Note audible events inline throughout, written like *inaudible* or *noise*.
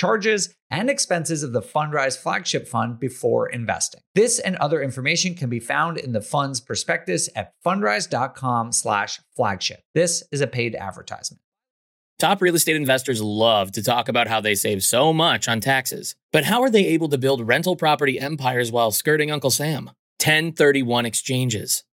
charges, and expenses of the Fundrise flagship fund before investing. This and other information can be found in the fund's prospectus at fundrise.com slash flagship. This is a paid advertisement. Top real estate investors love to talk about how they save so much on taxes. But how are they able to build rental property empires while skirting Uncle Sam? 1031 exchanges.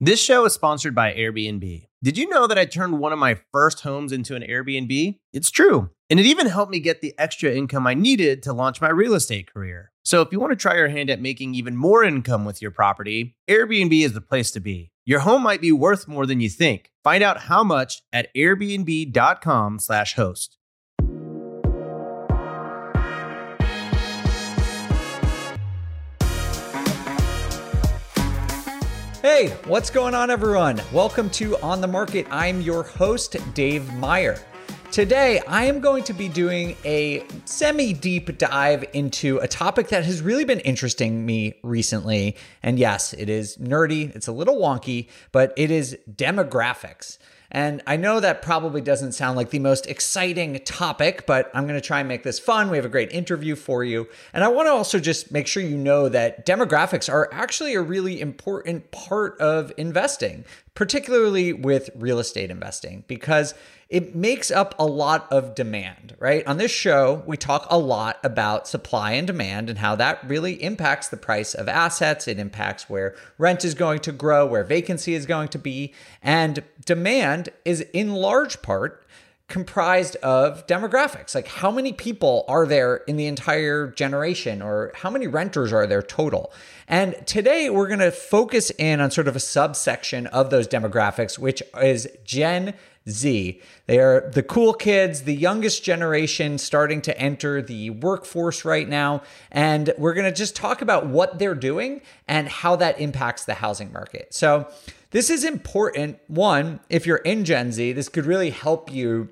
This show is sponsored by Airbnb. Did you know that I turned one of my first homes into an Airbnb? It's true. And it even helped me get the extra income I needed to launch my real estate career. So if you want to try your hand at making even more income with your property, Airbnb is the place to be. Your home might be worth more than you think. Find out how much at airbnb.com/slash host. Hey, what's going on, everyone? Welcome to On the Market. I'm your host, Dave Meyer. Today, I am going to be doing a semi deep dive into a topic that has really been interesting me recently. And yes, it is nerdy, it's a little wonky, but it is demographics. And I know that probably doesn't sound like the most exciting topic, but I'm going to try and make this fun. We have a great interview for you. And I want to also just make sure you know that demographics are actually a really important part of investing, particularly with real estate investing, because it makes up a lot of demand, right? On this show, we talk a lot about supply and demand and how that really impacts the price of assets. It impacts where rent is going to grow, where vacancy is going to be. And demand is in large part comprised of demographics. Like how many people are there in the entire generation or how many renters are there total? And today we're going to focus in on sort of a subsection of those demographics, which is Gen Z. They are the cool kids, the youngest generation starting to enter the workforce right now. And we're going to just talk about what they're doing and how that impacts the housing market. So, this is important. One, if you're in Gen Z, this could really help you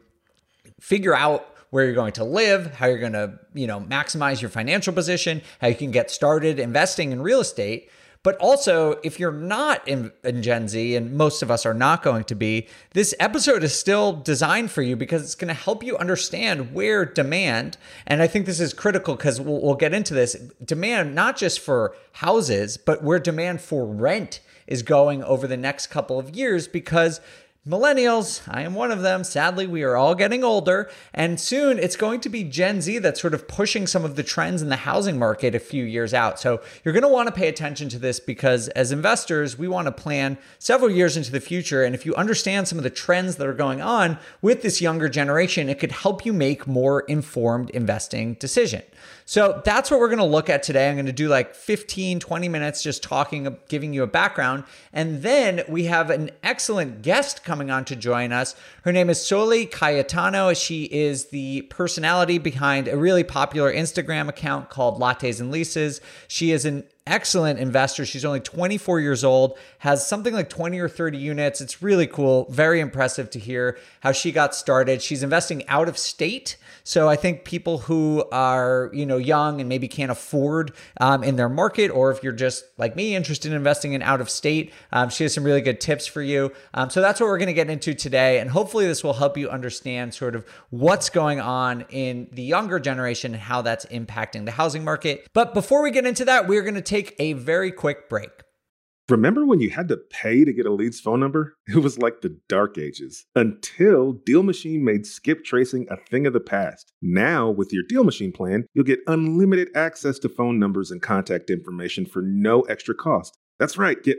figure out where you're going to live, how you're going to, you know, maximize your financial position, how you can get started investing in real estate. But also, if you're not in, in, Gen Z, and most of us are not going to be, this episode is still designed for you because it's going to help you understand where demand, and I think this is critical because we'll, we'll get into this demand not just for houses, but where demand for rent is going over the next couple of years because Millennials, I am one of them. Sadly, we are all getting older, and soon it's going to be Gen Z that's sort of pushing some of the trends in the housing market a few years out. So, you're going to want to pay attention to this because as investors, we want to plan several years into the future. And if you understand some of the trends that are going on with this younger generation, it could help you make more informed investing decision. So that's what we're going to look at today. I'm going to do like 15, 20 minutes just talking, giving you a background. And then we have an excellent guest coming on to join us. Her name is Soli Cayetano. She is the personality behind a really popular Instagram account called Lattes and Leases. She is an excellent investor. She's only 24 years old, has something like 20 or 30 units. It's really cool. Very impressive to hear how she got started. She's investing out of state. So I think people who are, you know, young and maybe can't afford um, in their market, or if you're just like me, interested in investing in out of state, um, she has some really good tips for you. Um, so that's what we're going to get into today. And hopefully this will help you understand sort of what's going on in the younger generation and how that's impacting the housing market. But before we get into that, we're going to take a very quick break. Remember when you had to pay to get a lead's phone number? *laughs* It was like the dark ages until DealMachine made skip tracing a thing of the past. Now, with your DealMachine plan, you'll get unlimited access to phone numbers and contact information for no extra cost. That's right, get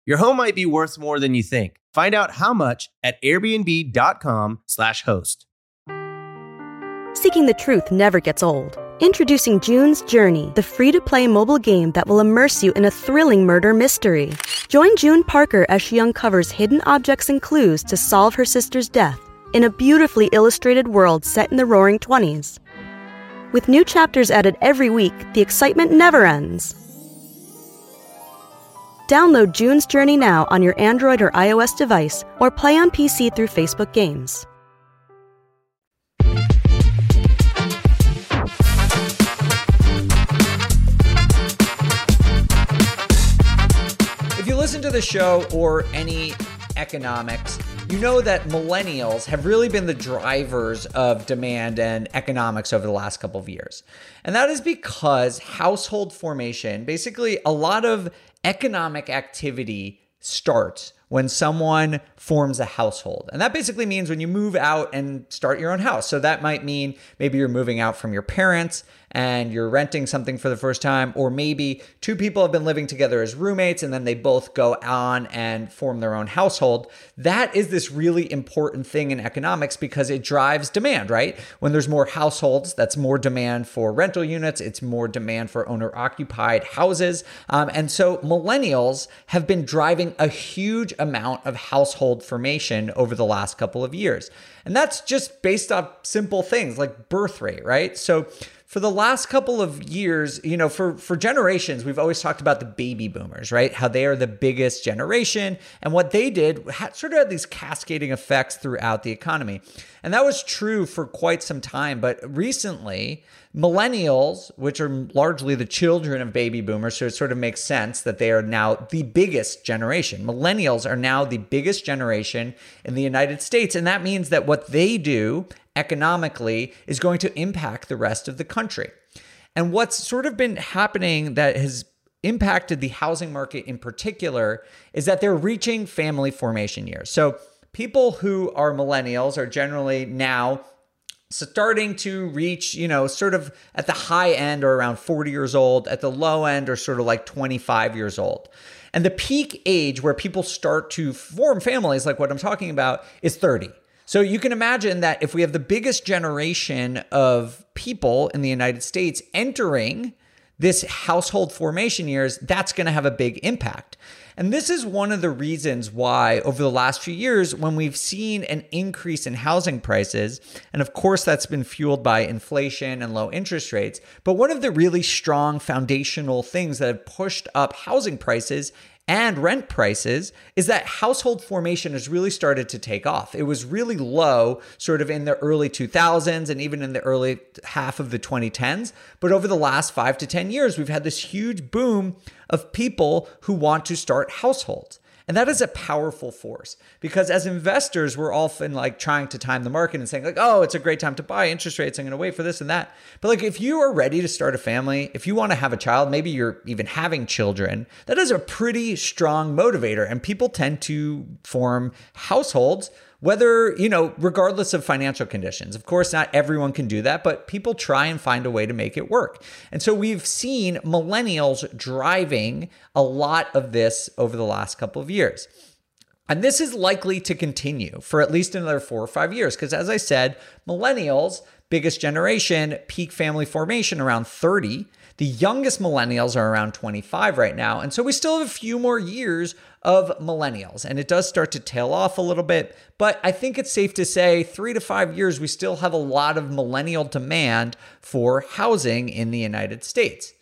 Your home might be worth more than you think. Find out how much at airbnb.com/slash host. Seeking the truth never gets old. Introducing June's Journey, the free to play mobile game that will immerse you in a thrilling murder mystery. Join June Parker as she uncovers hidden objects and clues to solve her sister's death in a beautifully illustrated world set in the roaring 20s. With new chapters added every week, the excitement never ends. Download June's Journey now on your Android or iOS device or play on PC through Facebook Games. If you listen to the show or any economics, you know that millennials have really been the drivers of demand and economics over the last couple of years. And that is because household formation, basically, a lot of economic activity starts when someone forms a household. And that basically means when you move out and start your own house. So that might mean maybe you're moving out from your parents and you're renting something for the first time, or maybe two people have been living together as roommates and then they both go on and form their own household. That is this really important thing in economics because it drives demand, right? When there's more households, that's more demand for rental units, it's more demand for owner occupied houses. Um, and so millennials have been driving a huge amount of household formation over the last couple of years. And that's just based off simple things like birth rate, right? So for the last couple of years, you know, for for generations, we've always talked about the baby boomers, right? How they are the biggest generation, and what they did had, sort of had these cascading effects throughout the economy, and that was true for quite some time. But recently, millennials, which are largely the children of baby boomers, so it sort of makes sense that they are now the biggest generation. Millennials are now the biggest generation in the United States, and that means that what they do economically is going to impact the rest of the country. And what's sort of been happening that has impacted the housing market in particular is that they're reaching family formation years. So people who are millennials are generally now starting to reach, you know, sort of at the high end or around 40 years old, at the low end or sort of like 25 years old. And the peak age where people start to form families, like what I'm talking about, is 30. So you can imagine that if we have the biggest generation of people in the United States entering this household formation years, that's going to have a big impact. And this is one of the reasons why, over the last few years, when we've seen an increase in housing prices, and of course that's been fueled by inflation and low interest rates, but one of the really strong foundational things that have pushed up housing prices and rent prices is that household formation has really started to take off. It was really low sort of in the early 2000s and even in the early half of the 2010s. But over the last five to 10 years, we've had this huge boom of people who want to start households. And that is a powerful force because as investors, we're often like trying to time the market and saying, like, oh, it's a great time to buy interest rates. I'm going to wait for this and that. But like, if you are ready to start a family, if you want to have a child, maybe you're even having children, that is a pretty strong motivator. And people tend to form households whether, you know, regardless of financial conditions. Of course, not everyone can do that, but people try and find a way to make it work. And so we've seen millennials driving a lot of this over the last couple of years. And this is likely to continue for at least another four or five years. Because as I said, millennials, biggest generation, peak family formation around 30. The youngest millennials are around 25 right now. And so we still have a few more years of millennials. And it does start to tail off a little bit. But I think it's safe to say three to five years, we still have a lot of millennial demand for housing in the United States.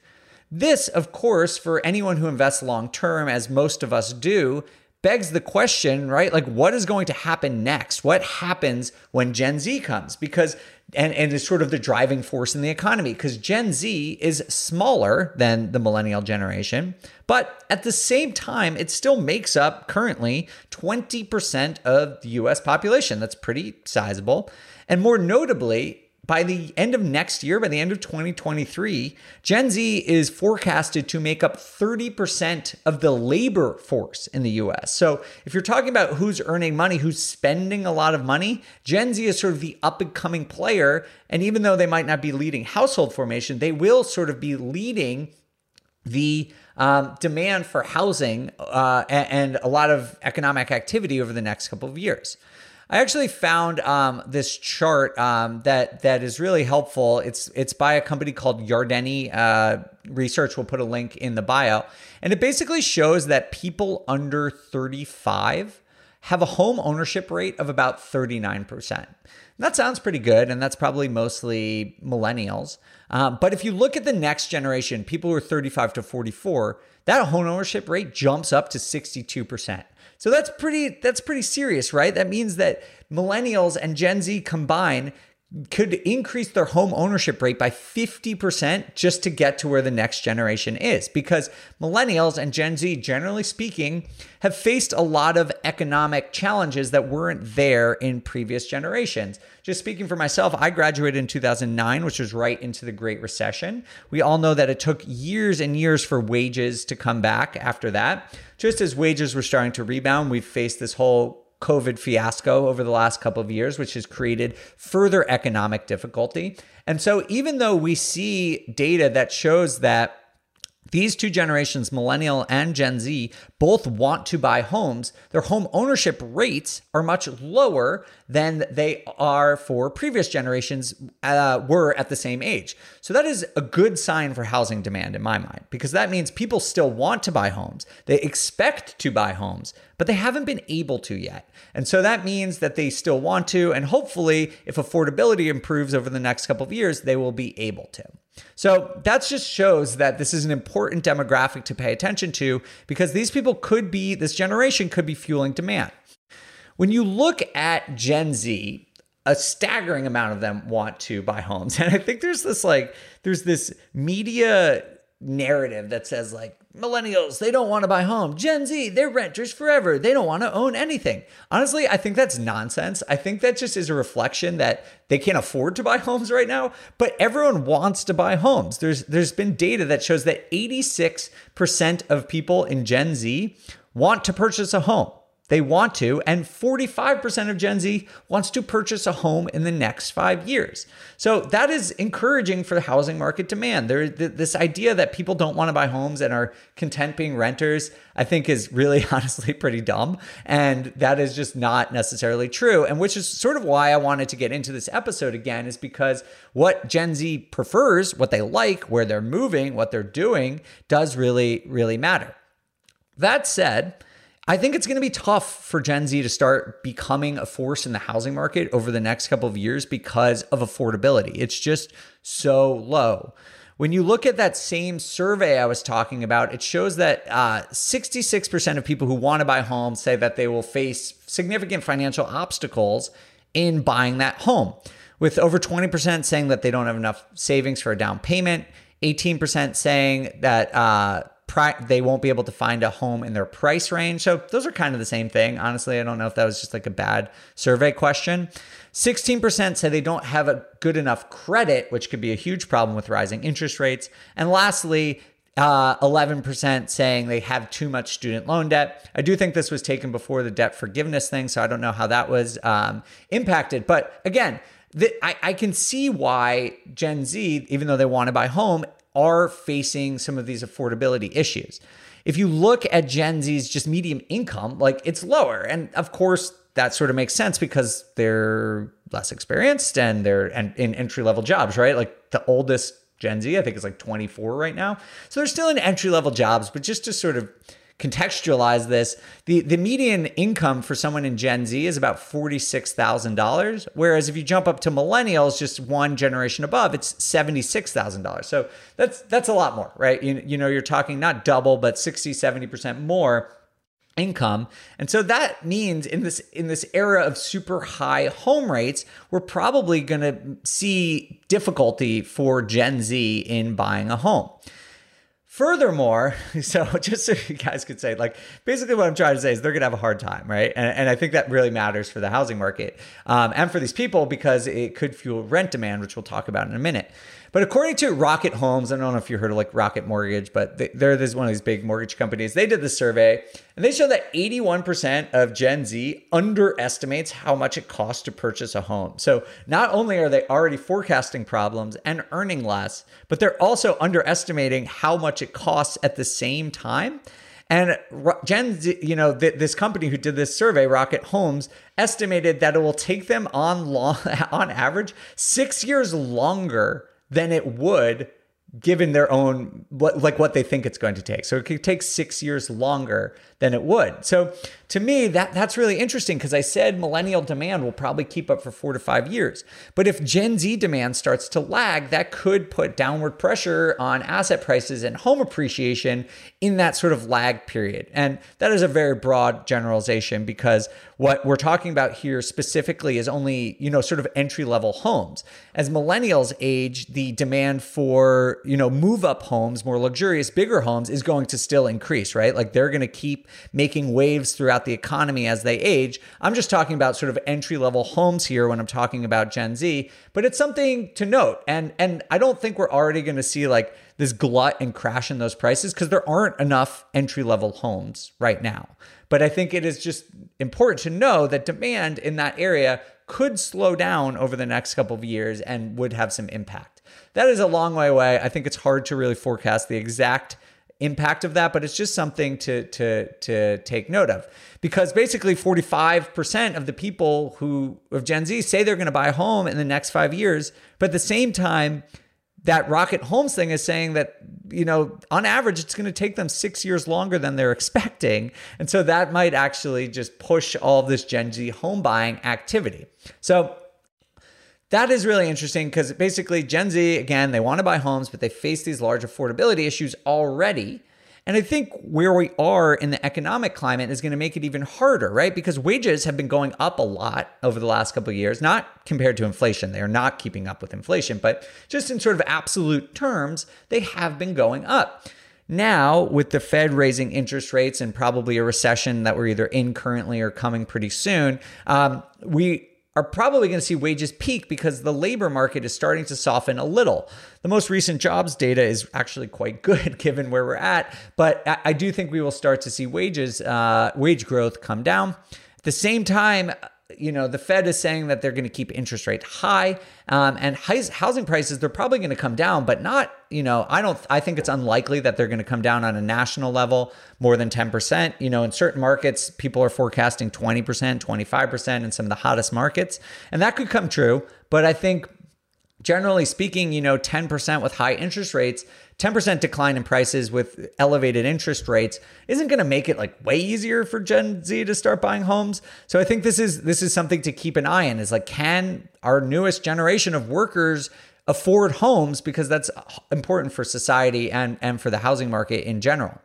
This, of course, for anyone who invests long term, as most of us do, begs the question, right? Like, what is going to happen next? What happens when Gen Z comes? Because and, and is sort of the driving force in the economy because Gen Z is smaller than the millennial generation, but at the same time, it still makes up currently 20% of the US population. That's pretty sizable. And more notably, by the end of next year, by the end of 2023, Gen Z is forecasted to make up 30% of the labor force in the US. So if you're talking about who's earning money, who's spending a lot of money, Gen Z is sort of the up and coming player. And even though they might not be leading household formation, they will sort of be leading the um, demand for housing uh, and a lot of economic activity over the next couple of years. I actually found um, this chart um, that that is really helpful. It's it's by a company called Yardeni uh, Research. We'll put a link in the bio, and it basically shows that people under 35 have a home ownership rate of about 39 percent. That sounds pretty good, and that's probably mostly millennials. Um, but if you look at the next generation, people who are 35 to 44, that home ownership rate jumps up to 62 percent. So that's pretty that's pretty serious, right? That means that millennials and Gen Z combine could increase their home ownership rate by 50% just to get to where the next generation is. Because millennials and Gen Z, generally speaking, have faced a lot of economic challenges that weren't there in previous generations. Just speaking for myself, I graduated in 2009, which was right into the Great Recession. We all know that it took years and years for wages to come back after that. Just as wages were starting to rebound, we've faced this whole COVID fiasco over the last couple of years, which has created further economic difficulty. And so, even though we see data that shows that these two generations, millennial and Gen Z, both want to buy homes. Their home ownership rates are much lower than they are for previous generations uh, were at the same age. So that is a good sign for housing demand in my mind, because that means people still want to buy homes. They expect to buy homes, but they haven't been able to yet. And so that means that they still want to. And hopefully, if affordability improves over the next couple of years, they will be able to. So that just shows that this is an important demographic to pay attention to because these people could be, this generation could be fueling demand. When you look at Gen Z, a staggering amount of them want to buy homes. *laughs* And I think there's this like, there's this media narrative that says like millennials they don't want to buy home. Gen z they're renters forever. They don't want to own anything. Honestly i think that's nonsense. I think that just is a reflection that they can't afford to buy *laughs* homes right now but everyone wants to buy homes. There's there's been data that shows that 86% of people in gen z want to purchase a home they want to, and 45% of Gen Z wants to purchase a home in the next five years. So that is encouraging for the housing market demand. There, this idea that people don't want to buy homes and are content being renters, I think is really *laughs* honestly pretty dumb. And that is just not necessarily true. And which is sort of why I wanted to get into this episode again, is because what Gen Z prefers, what they like, where they're moving, what they're doing, does really, really matter. That said, I think it's going to be tough for Gen Z to start becoming a force in the housing market over the next couple of years because of affordability. It's just so low. When you look at that same survey I was talking about, it shows that uh, 66% of people who want to buy homes say that they will face significant financial obstacles in buying that home, with over 20% saying that they don't have enough savings for a down payment, 18% saying that uh, pri- they won't be able to find a home in their price range. So those are kind of the same thing. Honestly, I don't know if that was just like a bad survey question. 16% say they don't have a good enough credit, which could be a huge problem with rising interest rates. And lastly, uh, 11% saying they have too much student loan debt. I do think this was taken before the debt forgiveness thing, so I don't know how that was um, impacted. But again, the, I, I can see why Gen Z, even though they want to buy home, are facing some of these affordability issues. If you look at Gen Z's just medium income, like it's lower. And of course, that sort of makes sense because they're less experienced and they're in entry level jobs, right? Like the oldest Gen Z, I think is like 24 right now. So they're still in entry level jobs, but just to sort of contextualize this, the, the median income for someone in Gen Z is about $46,000. Whereas if you jump up to millennials, just one generation above, it's $76,000. So that's, that's a lot more, right? You, you know, you're talking not double, but 60, 70% more income. And so that means in this in this era of super high home rates, we're probably going to see difficulty for Gen Z in buying a home. Furthermore, *laughs* so just so you guys could say, like, basically what I'm trying to say is they're going to have a hard time, right? And, and I think that really matters for the housing market um, and for these people because it could fuel rent demand, which we'll talk about in a minute. But according to Rocket Homes, I don't know if you heard of like Rocket Mortgage, but they, they're this one of these big mortgage companies. They did the survey and they showed that 81% of Gen Z underestimates how much it costs to purchase a home. So not only are they already forecasting problems and earning less, but they're also underestimating how much it costs at the same time. And Gen Z, you know, th- this company who did this survey, Rocket Homes, estimated that it will take them on long, *laughs* on average, six years longer than it would given their own what like what they think it's going to take. So it could take 6 years longer than it would. So to me that that's really interesting because I said millennial demand will probably keep up for 4 to 5 years. But if Gen Z demand starts to lag, that could put downward pressure on asset prices and home appreciation in that sort of lag period. And that is a very broad generalization because what we're talking about here specifically is only, you know, sort of entry level homes. As millennials age, the demand for, you know, move up homes, more luxurious, bigger homes is going to still increase, right? Like they're going to keep making waves throughout the economy as they age. I'm just talking about sort of entry level homes here when I'm talking about Gen Z, but it's something to note. And and I don't think we're already going to see like this glut and crash in those prices because there aren't enough entry level homes right now. But I think it is just important to know that demand in that area could slow down over the next couple of years and would have some impact. That is a long way away. I think it's hard to really forecast the exact impact of that, but it's just something to to to take note of. Because basically 45% of the people who of Gen Z say they're going to buy a home in the next 5 years, but at the same time that Rocket Homes thing is saying that, you know, on average, it's going to take them six years longer than they're expecting. And so that might actually just push all this Gen Z home buying activity. So that is really interesting because basically Gen Z, again, they want to buy homes, but they face these large affordability issues already. And I think where we are in the economic climate is going to make it even harder, right? Because wages have been going up a lot over the last couple of years, not compared to inflation. They are not keeping up with inflation, but just in sort of absolute terms, they have been going up. Now, with the Fed raising interest rates and probably a recession that we're either in currently or coming pretty soon, um, we are probably going to see wages peak because the labor market is starting to soften a little. The most recent jobs data is actually quite good *laughs* given where we're at, but I do think we will start to see wages, uh, wage growth come down. At the same time, you know, the Fed is saying that they're going to keep interest rates high, um, and housing prices they're probably going to come down, but not. You know, I don't. I think it's unlikely that they're going to come down on a national level more than ten percent. You know, in certain markets, people are forecasting twenty percent, twenty five percent in some of the hottest markets, and that could come true. But I think generally speaking, you know, 10% with high interest rates, 10% decline in prices with elevated interest rates isn't going to make it like way easier for Gen Z to start buying homes. So I think this is this is something to keep an eye on is like can our newest generation of workers afford homes because that's important for society and and for the housing market in general.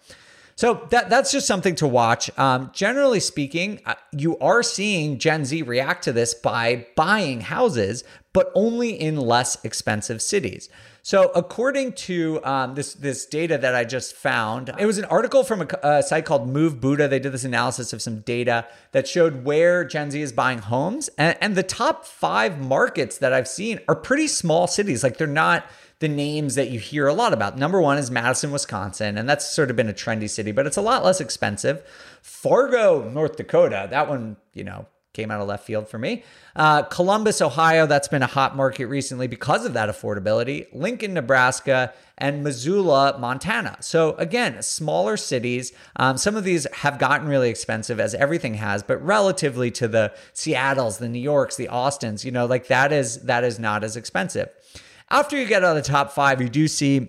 So that that's just something to watch. Um, generally speaking, uh, you are seeing Gen Z react to this by buying houses, but only in less expensive cities. So, according to um, this this data that I just found, it was an article from a, a, site called Move Buddha. They did this analysis of some data that showed where Gen Z is buying homes, and, and the top five markets that I've seen are pretty small cities. Like they're not the names that you hear a lot about. Number one is Madison, Wisconsin, and that's sort of been a trendy city, but it's a lot less expensive. Fargo, North Dakota, that one, you know, came out of left field for me. Uh, Columbus, Ohio, that's been a hot market recently because of that affordability. Lincoln, Nebraska, and Missoula, Montana. So again, smaller cities. Um, some of these have gotten really expensive, as everything has, but relatively to the Seattle's, the New Yorks, the Austins, you know, like that is that is not as expensive. After you get out of the top five, you do see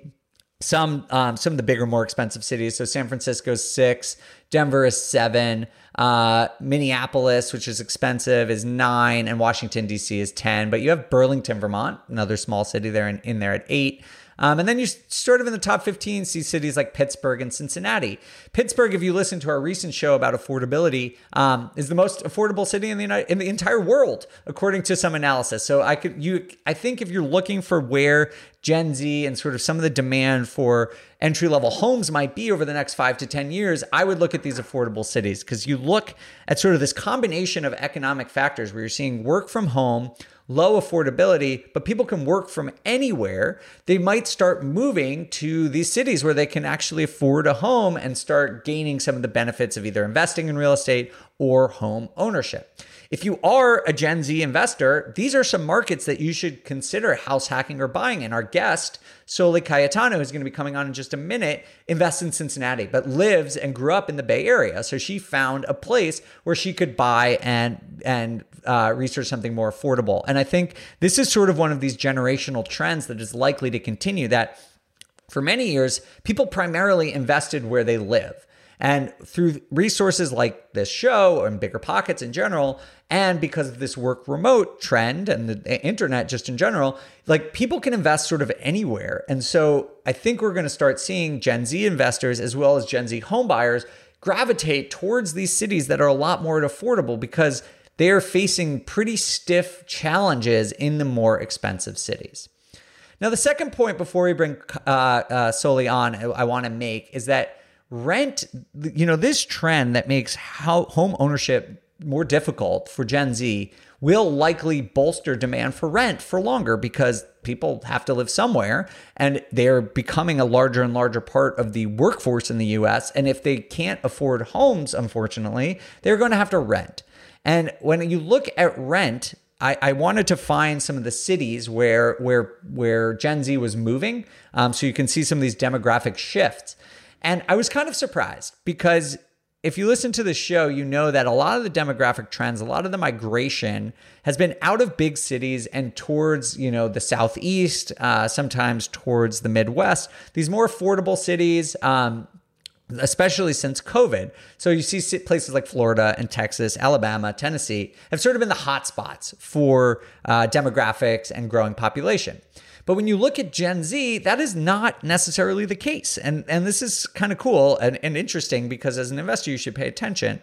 some um, some of the bigger, more expensive cities. So San Francisco's six, Denver is seven, uh, Minneapolis, which is expensive, is nine, and Washington D.C. is ten. But you have Burlington, Vermont, another small city there, in, in there at eight. Um, and then you sort of in the top 15 see cities like Pittsburgh and Cincinnati. Pittsburgh, if you listen to our recent show about affordability, um, is the most affordable city in the United, in the entire world, according to some analysis. So I could you I think if you're looking for where Gen Z and sort of some of the demand for entry level homes might be over the next five to 10 years, I would look at these affordable cities because you look at sort of this combination of economic factors where you're seeing work from home low affordability, but people can work from anywhere, they might start moving to these cities where they can actually afford a home and start gaining some of the benefits of either investing in real estate or home ownership. If you are a Gen Z investor, these are some markets that you should consider house hacking or buying. And our guest, Soli Cayetano, who's going to be coming on in just a minute, invests in Cincinnati, but lives and grew up in the Bay Area. So she found a place where she could buy and and uh, research something more affordable. And I think this is sort of one of these generational trends that is likely to continue. That for many years, people primarily invested where they live. And through resources like this show and BiggerPockets in general, and because of this work remote trend and the internet just in general, like people can invest sort of anywhere. And so I think we're going to start seeing Gen Z investors as well as Gen Z homebuyers gravitate towards these cities that are a lot more affordable because they are facing pretty stiff challenges in the more expensive cities. Now, the second point before we bring uh, uh, Soli on, I, I want to make is that rent, you know, this trend that makes how home ownership more difficult for Gen Z will likely bolster demand for rent for longer because people have to live somewhere and they're becoming a larger and larger part of the workforce in the US. And if they can't afford homes, unfortunately, they're going to have to rent. And when you look at rent, I, I, wanted to find some of the cities where where where Gen Z was moving, um, so you can see some of these demographic shifts. And I was kind of surprised because if you listen to the show, you know that a lot of the demographic trends, a lot of the migration has been out of big cities and towards, you know, the southeast, uh, sometimes towards the Midwest. These more affordable cities, um, especially since COVID. So you see places like Florida and Texas, Alabama, Tennessee have sort of been the hotspots for uh, demographics and growing population. But when you look at Gen Z, that is not necessarily the case. And, and this is kind of cool and, and interesting because as an investor, you should pay attention.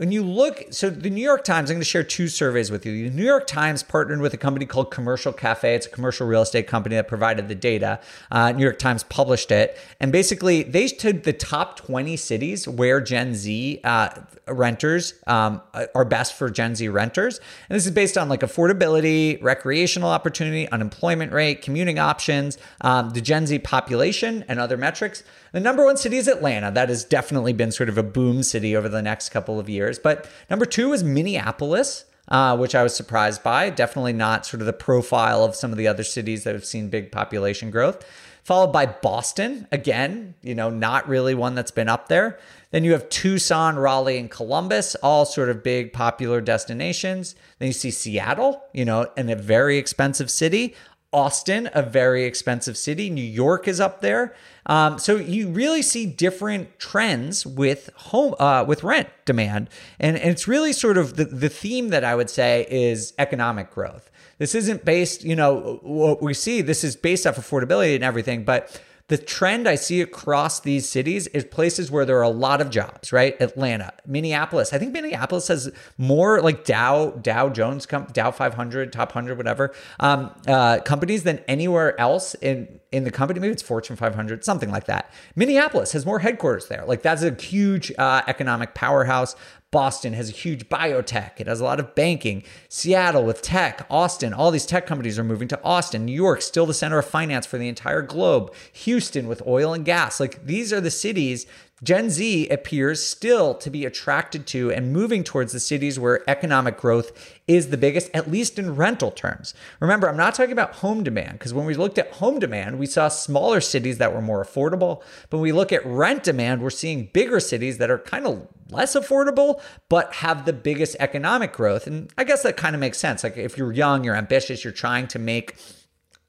When you look, so the New York Times, I'm going to share two surveys with you. The New York Times partnered with a company called Commercial Cafe. It's a commercial real estate company that provided the data. Uh, New York Times published it. And basically, they took the top 20 cities where Gen Z uh, renters um, are best for Gen Z renters. And this is based on like affordability, recreational opportunity, unemployment rate, commuting options, um, the Gen Z population, and other metrics. The number one city is Atlanta. That has definitely been sort of a boom city over the next couple of years. But number two is Minneapolis. Uh, which I was surprised by. Definitely not sort of the profile of some of the other cities that have seen big population growth. Followed by Boston, again, you know, not really one that's been up there. Then you have Tucson, Raleigh, and Columbus, all sort of big popular destinations. Then you see Seattle, you know, in a very expensive city. Austin, a very expensive city. New York is up there. Um, so you really see different trends with home uh, with rent demand, and, and it's really sort of the, the theme that I would say is economic growth. This isn't based, you know, what we see. This is based off affordability and everything, but the trend I see across these cities is places where there are a lot of jobs, right? Atlanta, Minneapolis. I think Minneapolis has more like Dow, Dow Jones, Dow 500, top 100, whatever, um, uh, companies than anywhere else in in the company. Maybe it's Fortune 500, something like that. Minneapolis has more headquarters there. Like that's a huge uh, economic powerhouse. Boston has a huge biotech. It has a lot of banking. Seattle with tech, Austin, all these tech companies are moving to Austin. New York, still the center of finance for the entire globe. Houston with oil and gas. Like these are the cities Gen Z appears still to be attracted to and moving towards the cities where economic growth is the biggest, at least in rental terms. Remember, I'm not talking about home demand, because when we looked at home demand, we saw smaller cities that were more affordable. But when we look at rent demand, we're seeing bigger cities that are kind of less affordable, but have the biggest economic growth. And I guess that kind of makes sense. Like if you're young, you're ambitious, you're trying to make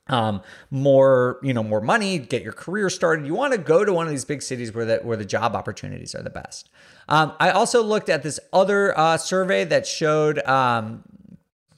um, more, you know, more money, get your career started. You want to go to one of these big cities where the where the job opportunities are the best. Um, I also looked at this other uh, survey that showed um,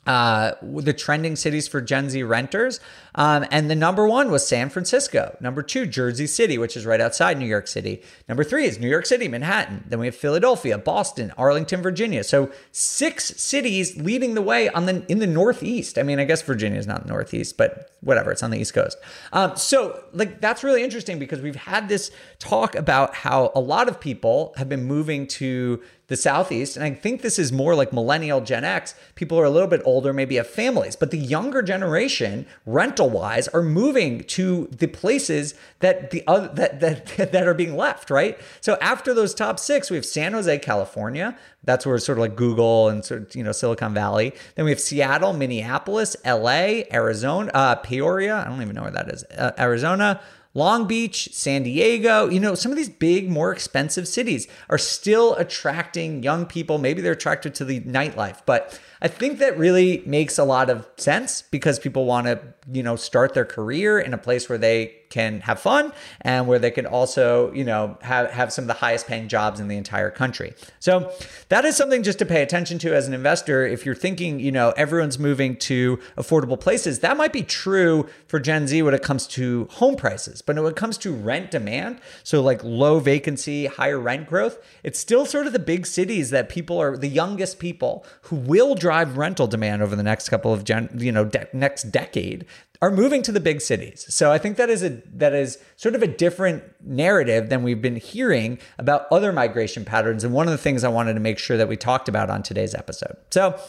uh, the trending cities for Gen Z renters. Um, and the number one was San Francisco. Number two, Jersey City, which is right outside New York City. Number three is New York City, Manhattan. Then we have Philadelphia, Boston, Arlington, Virginia. So six cities leading the way on the in the Northeast. I mean, I guess Virginia is not the Northeast, but whatever, it's on the East Coast. Um, so like that's really interesting because we've had this talk about how a lot of people have been moving to the Southeast. And I think this is more like millennial Gen X. People are a little bit older, maybe have families, but the younger generation, rental wise, are moving to the places that the other that, that *laughs* that are being left, right? So after those top six, we have San Jose, California. That's where sort of like Google and sort of, you know, Silicon Valley. Then we have Seattle, Minneapolis, LA, Arizona, uh, Peoria. I don't even know where that is. Uh, Arizona, Long Beach, San Diego, you know, some of these big, more expensive cities are still attracting young people. Maybe they're attracted to the nightlife, but I think that really makes a lot of sense because people want to, you know, start their career in a place where they can have fun and where they can also, you know, have, have some of the highest paying jobs in the entire country. So that is something just to pay attention to as an investor. If you're thinking, you know, everyone's moving to affordable places, that might be true for Gen Z when it comes to home prices. But when it comes to rent demand, so like low vacancy, higher rent growth, it's still sort of the big cities that people are the youngest people who will drive drive rental demand over the next couple of gen, you know de- next decade are moving to the big cities. So I think that is a that is sort of a different narrative than we've been hearing about other migration patterns and one of the things I wanted to make sure that we talked about on today's episode. So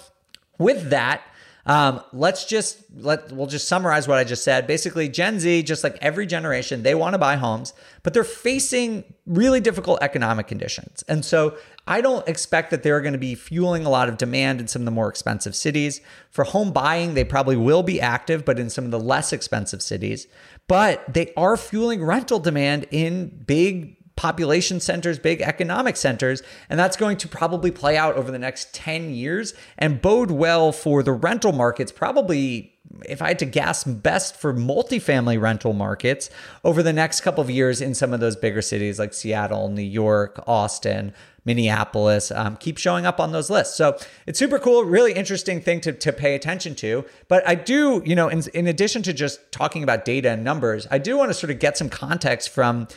with that, um, let's just let we'll just summarize what I just said. Basically, Gen Z, just like every generation, they want to buy homes, but they're facing really difficult economic conditions. And so I don't expect that they're going to be fueling a lot of demand in some of the more expensive cities. For home buying, they probably will be active, but in some of the less expensive cities. But they are fueling rental demand in big population centers, big economic centers, and that's going to probably play out over the next 10 years and bode well for the rental markets, probably if I had to guess, best for multifamily rental markets over the next couple of years in some of those bigger cities like Seattle, New York, Austin, Minneapolis um, keep showing up on those lists. So it's super cool, really interesting thing to, to pay attention to. But I do, you know, in, in addition to just talking about data and numbers, I do want to sort of get some context from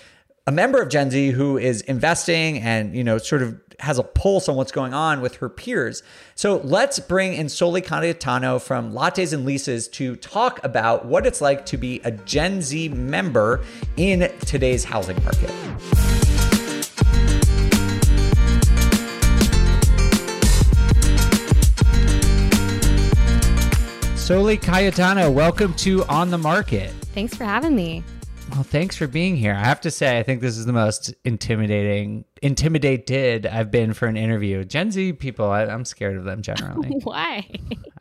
a member of Gen Z who is investing and, you know, sort of has a pulse on what's going on with her peers. So let's bring in Soli Cayetano from Lattes and Leases to talk about what it's like to be a Gen Z member in today's housing market. Soli Cayetano, welcome to On the Market. Thanks for having me. Well, thanks for being here. I have to say, I think this is the most intimidating, intimidated I've been for an interview. Gen Z people, I, am scared of them generally. *laughs* Why?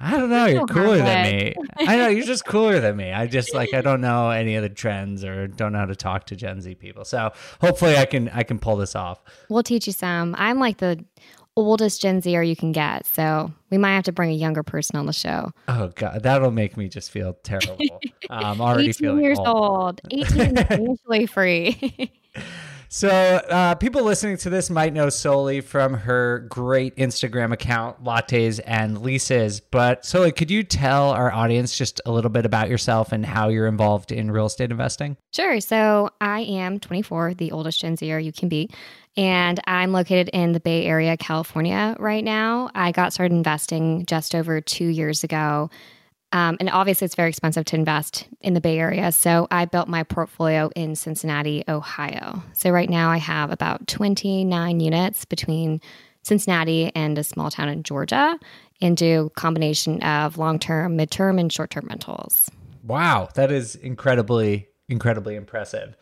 I don't know. You're cooler than me. I know you're just cooler than me. I just like I don't know any of the trends or don't know how to talk to Gen Z people. So hopefully, I can I can pull this off. We'll teach you some. I'm like the oldest Gen Zer you can get. So we might have to bring a younger person on the show. Oh God, that'll make me just feel terrible. *laughs* I'm already 18 feeling years old. old. 18 financially *laughs* free. *laughs* So, uh, people listening to this might know Soli from her great Instagram account, Lattes and Leases. But, Soli, could you tell our audience just a little bit about yourself and how you're involved in real estate investing? Sure. So, I am 24, the oldest Gen Zer you can be. And I'm located in the Bay Area, California right now. I got started investing just over two years ago. Um, and obviously, it's very expensive to invest in the Bay Area. So I built my portfolio in Cincinnati, Ohio. So right now, I have about 29 units between Cincinnati and a small town in Georgia and do combination of long-term, mid-term, and short-term rentals. Wow, that is incredibly, incredibly impressive.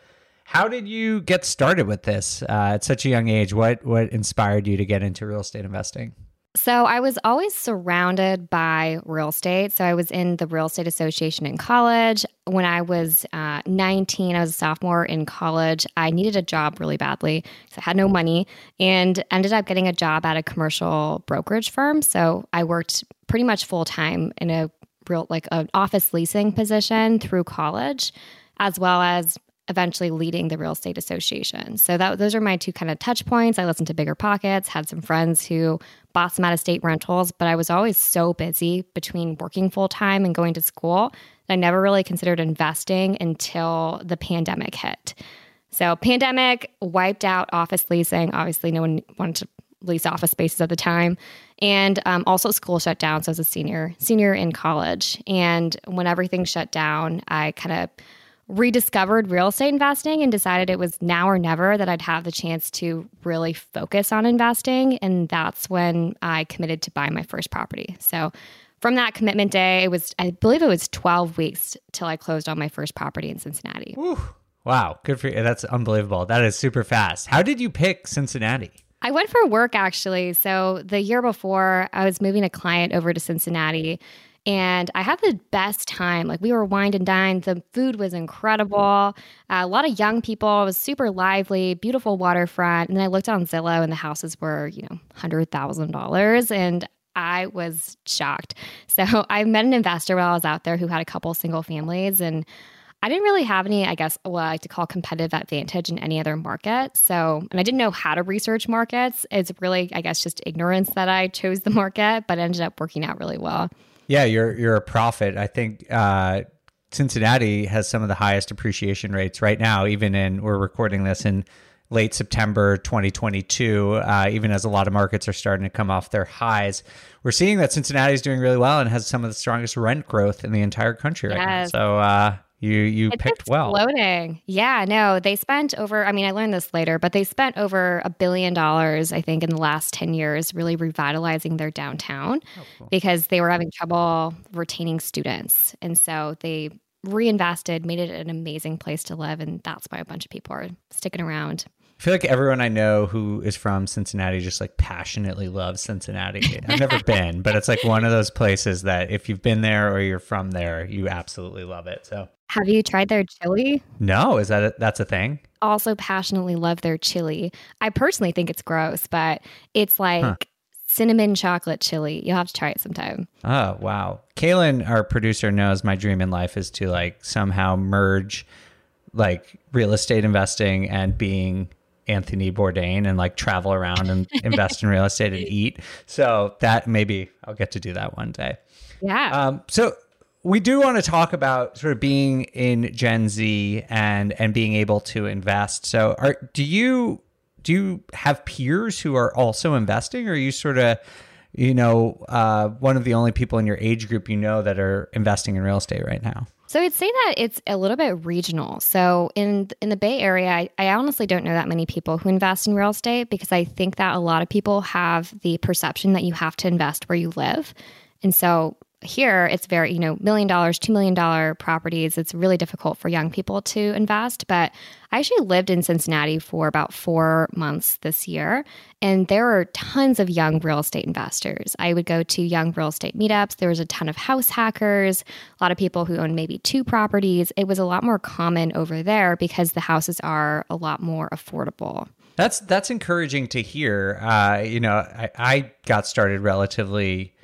How did you get started with this uh, at such a young age? What what inspired you to get into real estate investing? So I was always surrounded by real estate. So I was in the Real Estate Association in college. When I was uh, 19, I was a sophomore in college. I needed a job really badly because I had no money and ended up getting a job at a commercial brokerage firm. So I worked pretty much full time in a real, like an office leasing position through college, as well as eventually leading the real estate association. So that those are my two kind of touch points. I listened to BiggerPockets, had some friends who bought some out of state rentals, but I was always so busy between working full time and going to school that I never really considered investing until the pandemic hit. So pandemic wiped out office leasing. Obviously, no one wanted to lease office spaces at the time, and um, also school shut down. So I was a senior senior in college, and when everything shut down, I kind of rediscovered real estate investing and decided it was now or never that I'd have the chance to really focus on investing. And that's when I committed to buy my first property. So from that commitment day, it was, I believe it was 12 weeks till I closed on my first property in Cincinnati. Whew. Wow. Good for you. That's unbelievable. That is super fast. How did you pick Cincinnati? I went for work actually. So the year before, I was moving a client over to Cincinnati and I had the best time. Like we were wined and dined. The food was incredible. Uh, a lot of young people. It was super lively, beautiful waterfront. And then I looked on Zillow, and the houses were, you know, hundred thousand dollars, and I was shocked. *laughs* So I met an investor while I was out there who had a couple single families, and I didn't really have any, I guess, what I like to call competitive advantage in any other market. So, and I didn't know how to research markets. It's really, I guess, just ignorance that I chose the *laughs* market, but it ended up working out really well. Yeah, you're you're a prophet. I think uh, Cincinnati has some of the highest appreciation rates right now. Even in we're recording this in late September 2022. Uh, even as a lot of markets are starting to come off their highs, we're seeing that Cincinnati is doing really well and has some of the strongest rent growth in the entire country right Yes. now. So uh, you you picked well. exploding. Yeah, no, they spent over, I mean, I learned this later, but they spent over a billion dollars, I think, in the last 10 years, really revitalizing their downtown Oh, because they were having trouble retaining students. And so they reinvested, made it an amazing place to live. And that's why a bunch of people are sticking around. I feel like everyone I know who is from Cincinnati just like passionately loves Cincinnati. *laughs* I've never been, but it's like one of those places that if you've been there or you're from there, you absolutely love it. So, Have you tried their chili? no, is that a, that's a thing? Also, passionately love their chili. I personally think it's gross, but it's like Huh. cinnamon chocolate chili. You'll have to try it sometime. Oh, wow. Kaylin, our producer, knows my dream in life is to like somehow merge like real estate investing and being Anthony Bourdain and like travel around and invest in real estate and eat. So that maybe I'll get to do that one day. Yeah. Um, so we do want to talk about sort of being in Gen Z and and being able to invest. So, are do you do you have peers who are also investing, or are you sort of you know uh, one of the only people in your age group you know that are investing in real estate right now? So I'd say that it's a little bit regional. So in in the Bay Area, I, I, honestly don't know that many people who invest in real estate because I think that a lot of people have the perception that you have to invest where you live. And so here it's very you know million dollars two million dollar properties. It's really difficult for young people to invest but i actually lived in cincinnati for about four months this year and there are tons of young real estate investors. I would go to young real estate meetups. There was a ton of house hackers a lot of people who own maybe two properties. It was a lot more common over there because the houses are a lot more affordable. That's that's encouraging to hear. Uh, you know I, I got started relatively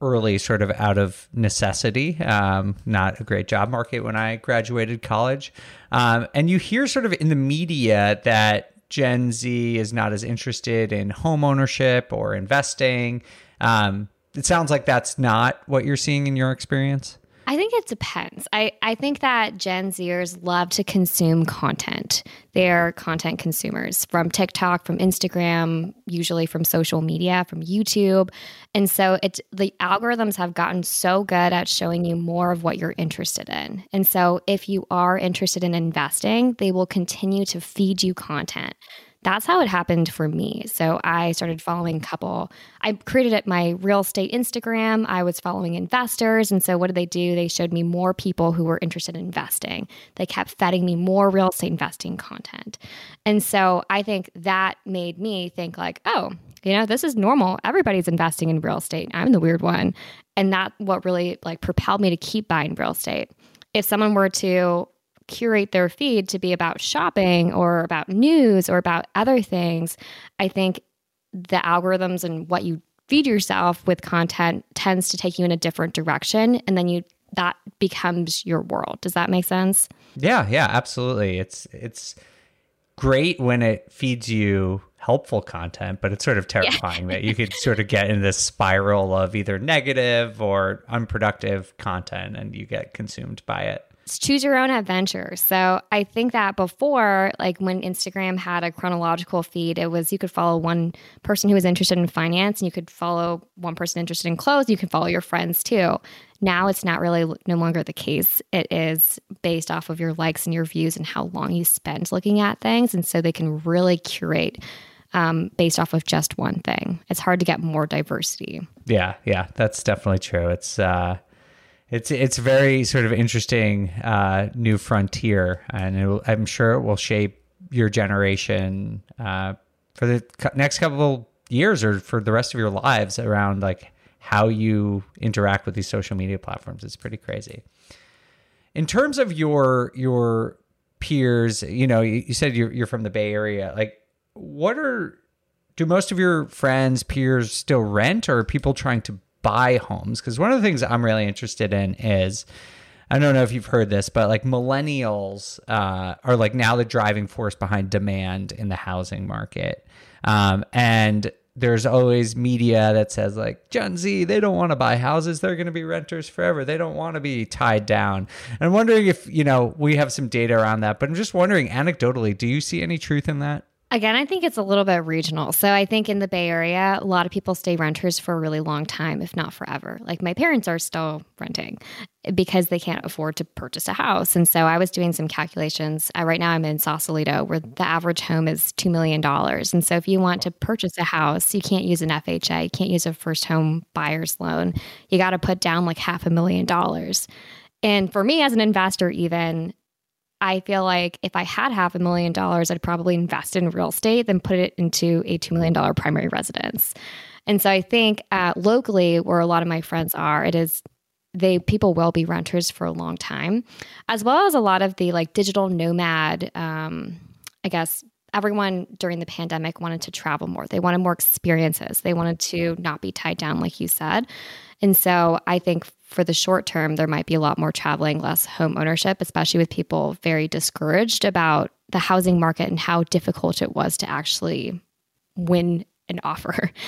early, sort of out of necessity. Um, not a great job market when I graduated college. Um, and you hear sort of in the media that Gen Z is not as interested in home ownership or investing. Um, it sounds like that's not what you're seeing in your experience. I think it depends. I, I think that Gen Zers love to consume content. They're content consumers from TikTok, from Instagram, usually from social media, from YouTube. And so it's the algorithms have gotten so good at showing you more of what you're interested in. And so if you are interested in investing, they will continue to feed you content that's how it happened for me. So I started following couple. I created my real estate Instagram. I was following investors. And so what did they do? They showed me more people who were interested in investing. They kept feeding me more real estate investing content. And so I think that made me think like, oh, you know, this is normal. Everybody's investing in real estate. I'm the weird one. And that what really like propelled me to keep buying real estate. If someone were to curate their feed to be about shopping or about news or about other things, I think the algorithms and what you feed yourself with content tends to take you in a different direction and then you that becomes your world. Does that make sense? Yeah, yeah, absolutely. It's it's great when it feeds you helpful content, but it's sort of terrifying yeah. that you could sort of get in this spiral of either negative or unproductive content and you get consumed by it choose your own adventure. So I think that before, like when Instagram had a chronological feed, it was you could follow one person who was interested in finance and you could follow one person interested in clothes. You can follow your friends too. Now it's not really no longer the case. It is based off of your likes and your views and how long you spend looking at things. And so they can really curate um, based off of just one thing. It's hard to get more diversity. Yeah, yeah, that's definitely true. It's, uh, it's it's very sort of interesting uh, new frontier, and will, I'm sure it will shape your generation uh, for the next couple years or for the rest of your lives around like how you interact with these social media platforms. It's pretty crazy. In terms of your your peers, you know, you, you said you're, you're from the Bay Area. Like, what are do most of your friends peers still rent, or are people trying to buy homes because one of the things I'm really interested in is I don't know if you've heard this, but like millennials uh, are like now the driving force behind demand in the housing market. Um, and there's always media that says like Gen Z, they don't want to buy houses. They're going to be renters forever. They don't want to be tied down. And I'm wondering if, you know, we have some data around that, but I'm just wondering anecdotally, do you see any truth in that? Again, I think it's a little bit regional. So I think in the Bay Area, a lot of people stay renters for a really long time, if not forever. Like my parents are still renting because they can't afford to purchase a house. And so I was doing some calculations. Uh, right now I'm in Sausalito, where the average home is $2 million. And so if you want to purchase a house, you can't use an FHA, you can't use a first home buyer's loan. You got to put down like half a million dollars. And for me as an investor, even I feel like if I had half a million dollars, I'd probably invest in real estate, then put it into a $2 million primary residence. And so I think uh, locally, where a lot of my friends are, it is they people will be renters for a long time, as well as a lot of the like digital nomad. Um, I guess everyone during the pandemic wanted to travel more. They wanted more experiences. They wanted to not be tied down, like you said. And so I think for the short term, there might be a lot more traveling, less home ownership, especially with people very discouraged about the housing market and how difficult it was to actually win an offer. *laughs*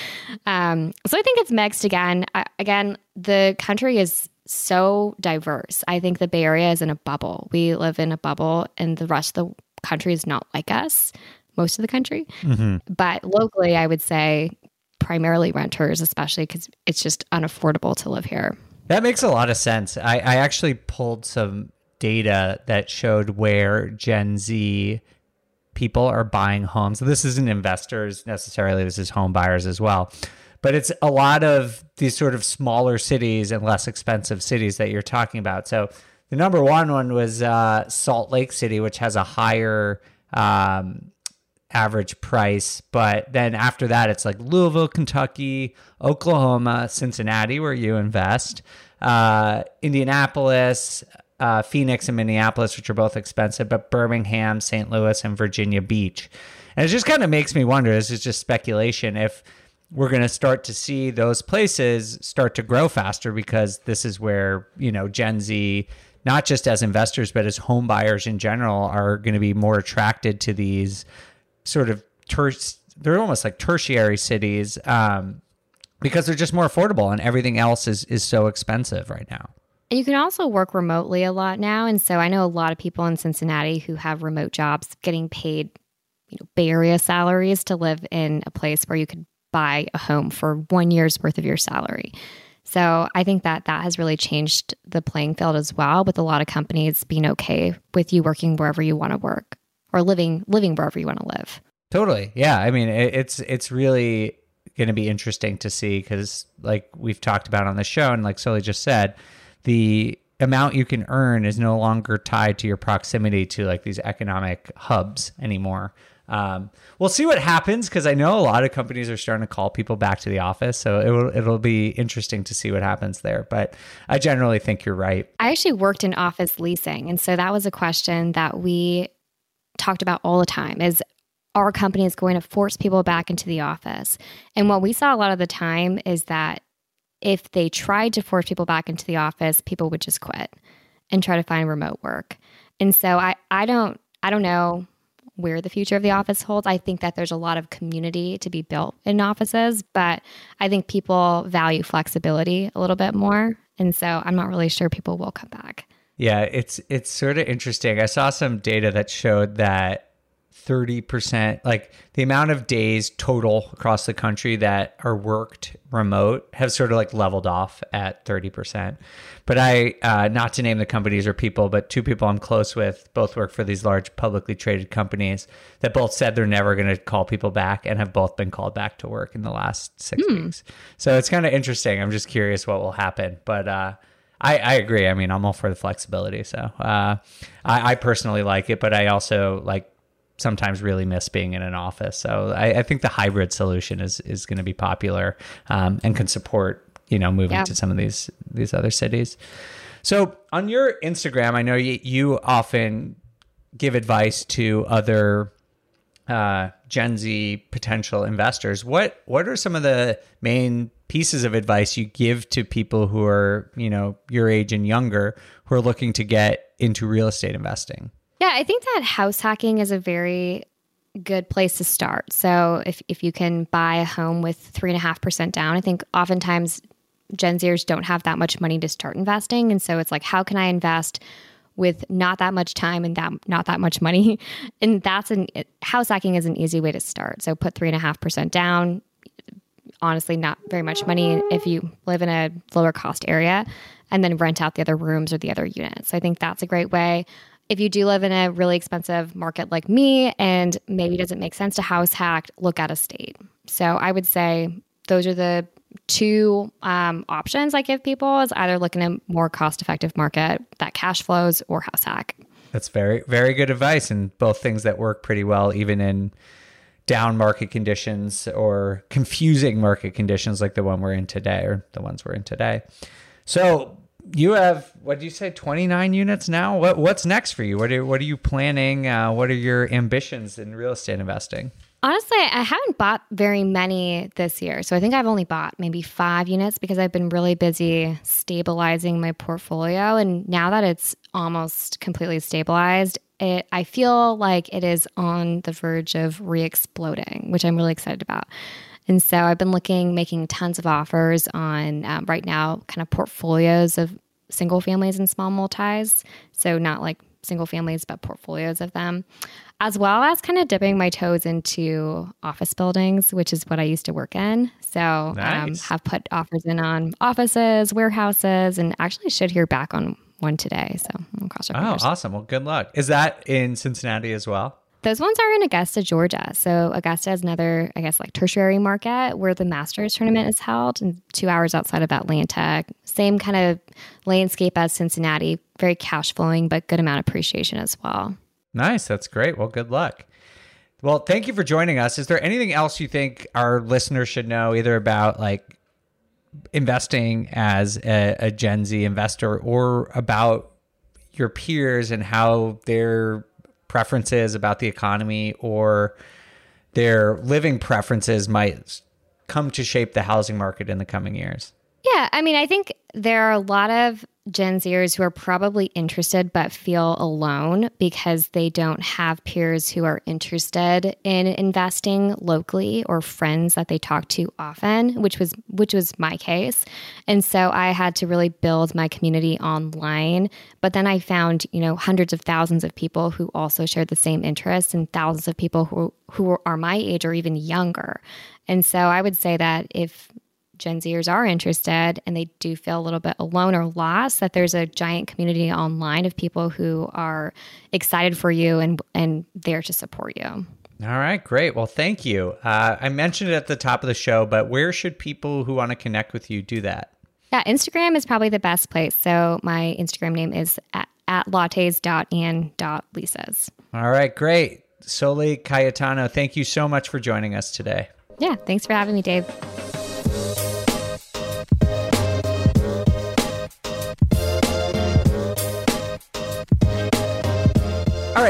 Um, so I think it's mixed again. I, again, the country is so diverse. I think the Bay Area is in a bubble. We live in a bubble, and the rest of the country is not like us, most of the country. Mm-hmm. But locally, I would say primarily renters, especially because it's just unaffordable to live here. That makes a lot of sense. I, I actually pulled some data that showed where Gen Z people are buying homes. This isn't investors necessarily, this is home buyers as well. But it's a lot of these sort of smaller cities and less expensive cities that you're talking about. So the number one one was uh, Salt Lake City, which has a higher um, average price. But then after that, it's like Louisville, Kentucky, Oklahoma, Cincinnati, where you invest, uh, Indianapolis, uh, Phoenix, and Minneapolis, which are both expensive, but Birmingham, St. Louis, and Virginia Beach. And it just kind of makes me wonder this is just speculation if we're going to start to see those places start to grow faster because this is where, you know, Gen Z not just as investors but as home buyers in general are going to be more attracted to these sort of ter- they're almost like tertiary cities um, because they're just more affordable and everything else is is so expensive right now. And you can also work remotely a lot now, and so I know a lot of people in Cincinnati who have remote jobs getting paid, you know, Bay Area salaries to live in a place where you could buy a home for one year's worth of your salary. So I think that that has really changed the playing field as well, with a lot of companies being okay with you working wherever you want to work or living living wherever you want to live. Totally. Yeah. I mean, it's it's really going to be interesting to see because, like we've talked about on the show, and like Soli just said, the amount you can earn is no longer tied to your proximity to like these economic hubs anymore. Um, we'll see what happens because I know a lot of companies are starting to call people back to the office, so it will it'll be interesting to see what happens there. But I generally think you're right. I actually worked in office leasing, and so that was a question that we talked about all the time is our company is going to force people back into the office. And what we saw a lot of the time is that if they tried to force people back into the office, people would just quit and try to find remote work. And so I, I don't I don't know where the future of the office holds. I think that there's a lot of community to be built in offices, but I think people value flexibility a little bit more. And so I'm not really sure people will come back. Yeah, it's it's sort of interesting. I saw some data that showed that 30%, like the amount of days total across the country that are worked remote have sort of like leveled off at 30%. But I, uh, not to name the companies or people, but two people I'm close with both work for these large publicly traded companies that both said they're never going to call people back and have both been called back to work in the last six hmm. weeks. So it's kind of interesting. I'm just curious what will happen. But, uh, I, I agree. I mean, I'm all for the flexibility. So uh, I, I personally like it, but I also like sometimes really miss being in an office. So I, I think the hybrid solution is is going to be popular um, and can support you know moving yeah. to some of these these other cities. So on your Instagram, I know you, you often give advice to other uh, Gen Z potential investors. What what are some of the main pieces of advice you give to people who are you know your age and younger who are looking to get into real estate investing? Yeah, I think that house hacking is a very good place to start. So if, if you can buy a home with three and a half percent down, I think oftentimes Gen Zers don't have that much money to start investing. And so it's like, how can I invest with not that much time and that not that much money? *laughs* And that's an house hacking is an easy way to start. So put three and a half percent down. Honestly, not very much money if you live in a lower cost area, and then rent out the other rooms or the other units. So I think that's a great way if you do live in a really expensive market like me and maybe doesn't make sense to house hack, look at a state. So I would say those are the two um, options I give people is either looking at a more cost effective market that cash flows or house hack. That's very, very good advice and both things that work pretty well, even in down market conditions or confusing market conditions like the one we're in today or the ones we're in today. So you have what do you say 29 units now? What what's next for you? What are what are you planning? Uh, what are your ambitions in real estate investing? Honestly i haven't bought very many this year so i think i've only bought maybe five units because i've been really busy stabilizing my portfolio and now that it's almost completely stabilized it, i feel like it is on the verge of re-exploding which i'm really excited about and so I've been looking, making tons of offers on um, right now, kind of portfolios of single families and small multis. So, not like single families, but portfolios of them, as well as kind of dipping my toes into office buildings, which is what I used to work in. So, um, have put offers in on offices, warehouses, and actually should hear back on one today. So, I'll cross Oh, fingers. awesome. Well, good luck. Is that in Cincinnati as well? Those ones are in Augusta, Georgia. So Augusta is another, I guess, like tertiary market where the Masters tournament is held, and two hours outside of Atlanta. Same kind of landscape as Cincinnati, very cash flowing, but good amount of appreciation as well. Nice. That's great. Well, good luck. Well, thank you for joining us. Is there anything else you think our listeners should know, either about like investing as a, a Gen Z investor or about your peers and how their preferences about the economy or their living preferences might come to shape the housing market in the coming years? Yeah, I mean, I think there are a lot of Gen Zers who are probably interested but feel alone because they don't have peers who are interested in investing locally or friends that they talk to often, which was which was my case. And so I had to really build my community online, but then I found, you know, hundreds of thousands of people who also shared the same interests and thousands of people who who are my age or even younger. And so I would say that if Gen Zers are interested and they do feel a little bit alone or lost, that there's a giant community online of people who are excited for you and and there to support you. All right, great. Well, thank you. Uh, I mentioned it at the top of the show, but where should people who want to connect with you do that? Yeah, Instagram is probably the best place. So my Instagram name is at, at lattes.and.leases. All right, great. Soli Cayetano, thank you so much for joining us today. Yeah, thanks for having me, Dave.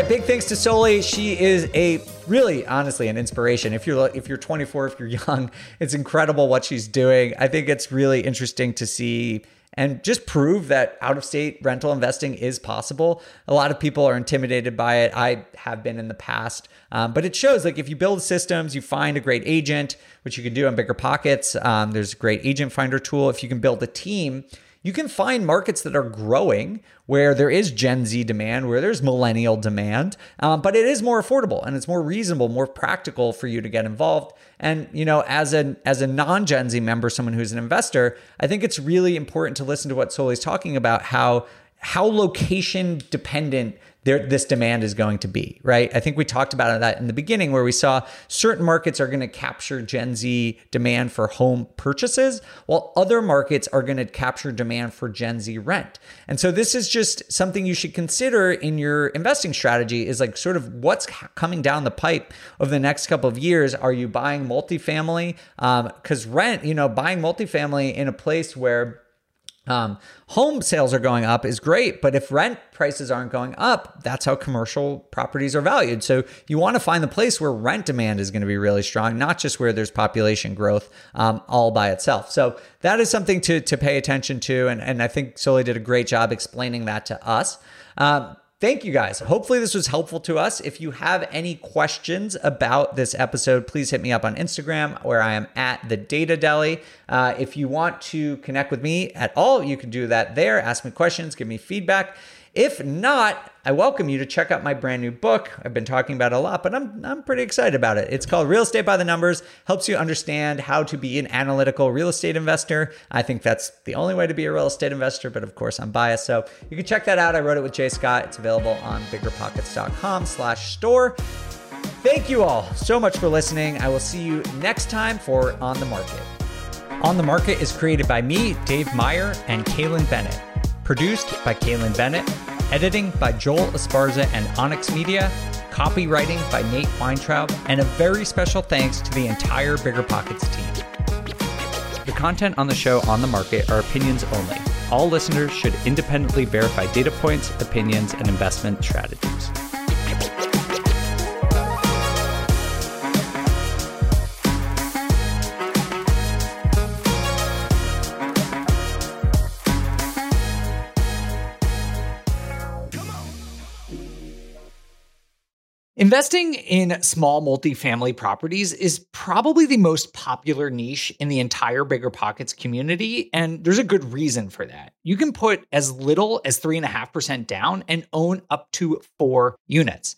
Right, big thanks to Soli. She is a really, honestly, an inspiration. If you're if you're 24, if you're young, it's incredible what she's doing. I think it's really interesting to see and just prove that out of state rental investing is possible. A lot of people are intimidated by it. I have been in the past, um, but it shows like if you build systems, you find a great agent, which you can do on BiggerPockets. Um, there's a great agent finder tool. If you can build a team you can find markets that are growing where there is Gen Z demand, where there's millennial demand, um, but it is more affordable and it's more reasonable, more practical for you to get involved. And you know, as a as a non Gen Z member, someone who's an investor, I think it's really important to listen to what Soli's talking about how how location dependent there, this demand is going to be, right? I think we talked about that in the beginning where we saw certain markets are going to capture Gen Z demand for home purchases, while other markets are going to capture demand for Gen Z rent. And so this is just something you should consider in your investing strategy is like sort of what's coming down the pipe over the next couple of years. Are you buying multifamily? Um, because rent, you know, buying multifamily in a place where um, home sales are going up is great, but if rent prices aren't going up, that's how commercial properties are valued. So you want to find the place where rent demand is going to be really strong, not just where there's population growth um, all by itself. So that is something to to pay attention to, and and I think Soli did a great job explaining that to us. Um, Thank you guys. Hopefully, this was helpful to us. If you have any questions about this episode, please hit me up on Instagram where I am at the Data Deli. Uh, if you want to connect with me at all, you can do that there. Ask me questions, give me feedback. If not, I welcome you to check out my brand new book. I've been talking about it a lot, but I'm, I'm pretty excited about it. It's called Real Estate by the Numbers, helps you understand how to be an analytical real estate investor. I think that's the only way to be a real estate investor, but of course I'm biased. So you can check that out. I wrote it with Jay Scott. It's available on biggerpockets.com slash store. Thank you all so much for listening. I will see you next time for On the Market. On the Market is created by me, Dave Meyer, and Kaylin Bennett. Produced by Kaylin Bennett. Editing by Joel Esparza and Onyx Media. Copywriting by Nate Weintraub. And a very special thanks to the entire BiggerPockets team. The content on the show On the Market are opinions only. All listeners should independently verify data points, opinions, and investment strategies. Investing in small multifamily properties is probably the most popular niche in the entire BiggerPockets community, and there's a good reason for that. You can put as little as 3.5% down and own up to four units.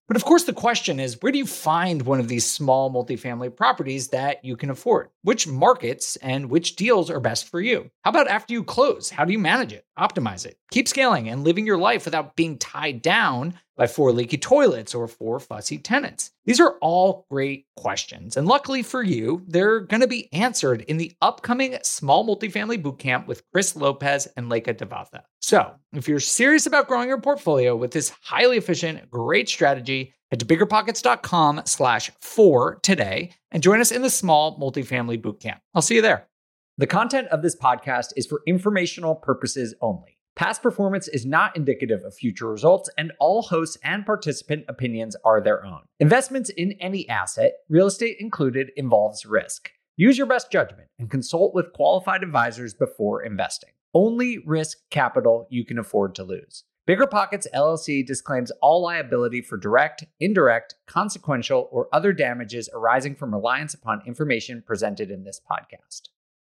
But of course, the question is where do you find one of these small multifamily properties that you can afford? Which markets and which deals are best for you? How about after you close? How do you manage it, optimize it, keep scaling and living your life without being tied down by four leaky toilets or four fussy tenants? These are all great questions. And luckily for you, they're going to be answered in the upcoming Small Multifamily Bootcamp with Chris Lopez and Leka Devatha. So if you're serious about growing your portfolio with this highly efficient, great strategy, head to biggerpockets.com slash four today and join us in the Small Multifamily Bootcamp. I'll see you there. The content of this podcast is for informational purposes only. Past performance is not indicative of future results, and all hosts and participant opinions are their own. Investments in any asset, real estate included, involves risk. Use your best judgment and consult with qualified advisors before investing. Only risk capital you can afford to lose. BiggerPockets LLC disclaims all liability for direct, indirect, consequential, or other damages arising from reliance upon information presented in this podcast.